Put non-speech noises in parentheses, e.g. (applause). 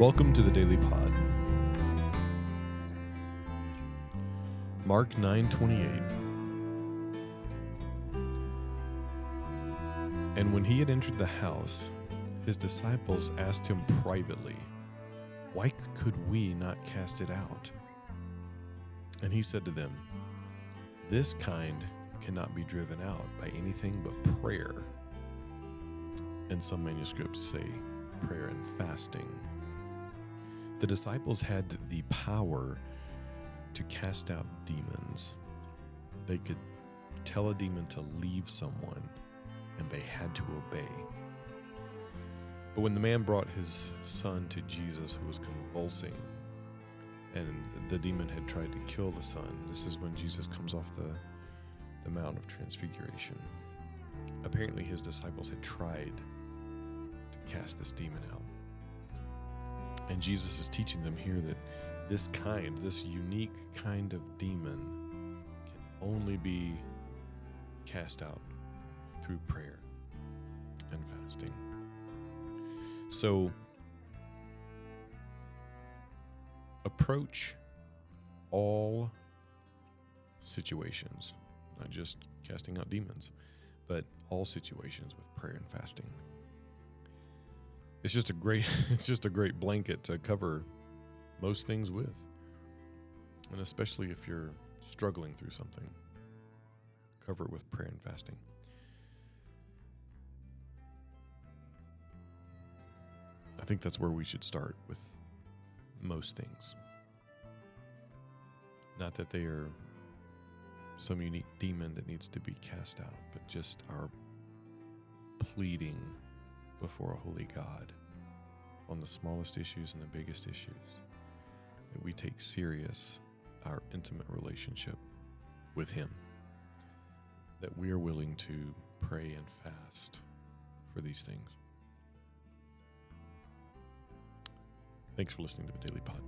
Welcome to the Daily Pod. Mark 9:28 And when he had entered the house, his disciples asked him privately, "Why could we not cast it out?" And he said to them, "This kind cannot be driven out by anything but prayer." And some manuscripts say prayer and fasting. The disciples had the power to cast out demons. They could tell a demon to leave someone, and they had to obey. But when the man brought his son to Jesus, who was convulsing, and the demon had tried to kill the son, this is when Jesus comes off the, the Mount of Transfiguration. Apparently, his disciples had tried to cast this demon out. And Jesus is teaching them here that this kind, this unique kind of demon, can only be cast out through prayer and fasting. So, approach all situations, not just casting out demons, but all situations with prayer and fasting. It's just a great (laughs) it's just a great blanket to cover most things with. And especially if you're struggling through something, cover it with prayer and fasting. I think that's where we should start with most things. Not that they are some unique demon that needs to be cast out, but just our pleading before a holy God on the smallest issues and the biggest issues. That we take serious our intimate relationship with Him. That we are willing to pray and fast for these things. Thanks for listening to the Daily Pod.